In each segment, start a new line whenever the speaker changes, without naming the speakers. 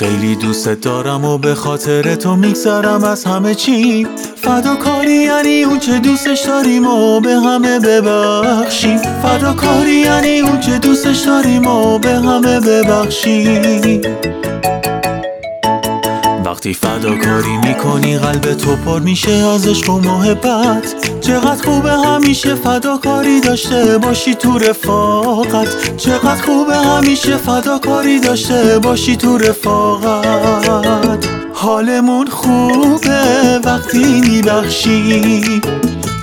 خیلی دوست دارم و به خاطر تو میگذرم از همه چی. فداکاری یعنی اون چه دوستش داریم و به همه ببخشیم. فداکاری یعنی اون چه دوستش داریم و به همه ببخشیم. وقتی فداکاری می‌کنی قلب تو پر میشه از عشق و محبت. چقدر خوبه همیشه فداکاری داشته باشی تو رفاقت. چقدر خوبه همیشه فداکاری داشته باشی تو رفاقت. حالمون خوبه وقتی میبخشی.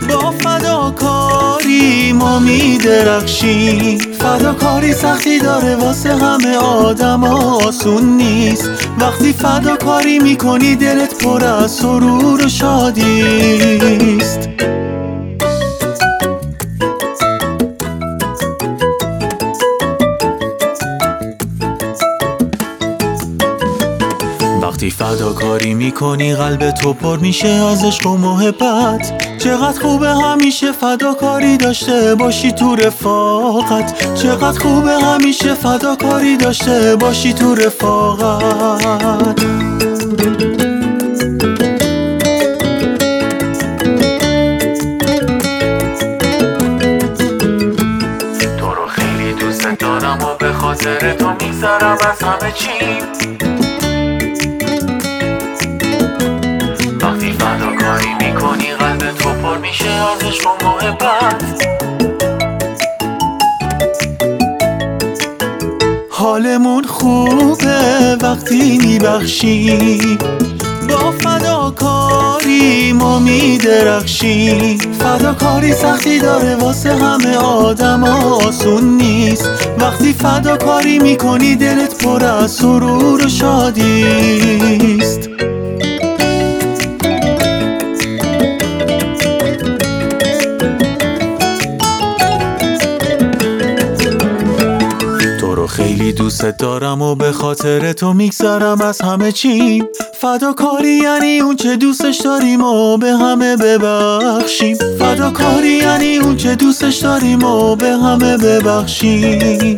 با فداکاری ما میدرخشیم فداکاری سختی داره واسه همه آدم آسون وقتی فداکاری می‌کنی دلت پر از سرور و شادیست وقتی فداکاری می‌کنی قلب تو پر میشه از عشق و محبت. چقدر خوبه همیشه فداکاری داشته باشی تو رفاقت. چقدر خوبه همیشه فداکاری داشته باشی تو رفاقت. تو رو خیلی دوست دارم و به خاطر تو میگذرم از همه چی. عشق و حالمون خوبه وقتی میبخشی. با فداکاری ما میدرخشیم فداکاری سختی داره واسه همه آدم آسون نیست. وقتی فداکاری می‌کنی دلت پر از سرور و شادیست خیلی دوست دارم و به خاطر تو میگذرم از همه چی. فداکاری یعنی اون چه دوستش داریم و به همه ببخشیم. فداکاری یعنی اون چه دوستش داریم و به همه ببخشیم.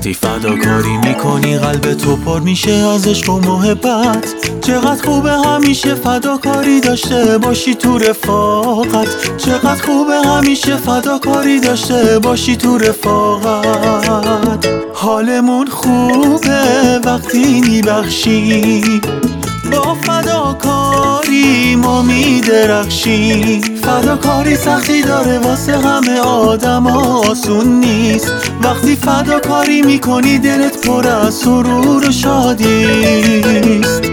وقتی فداکاری می‌کنی قلب تو پر میشه از عشق و محبت. چقدر خوبه همیشه فداکاری داشته باشی تو رفاقت. چقدر خوبه همیشه فداکاری داشته باشی تو رفاقت. حالمون خوبه وقتی میبخشی. با فداکاری ما میدرخشیم. فداکاری سختی داره واسه همه آدم آسون نیست. وقتی فداکاری می‌کنی دلت پر از سرور و شادیست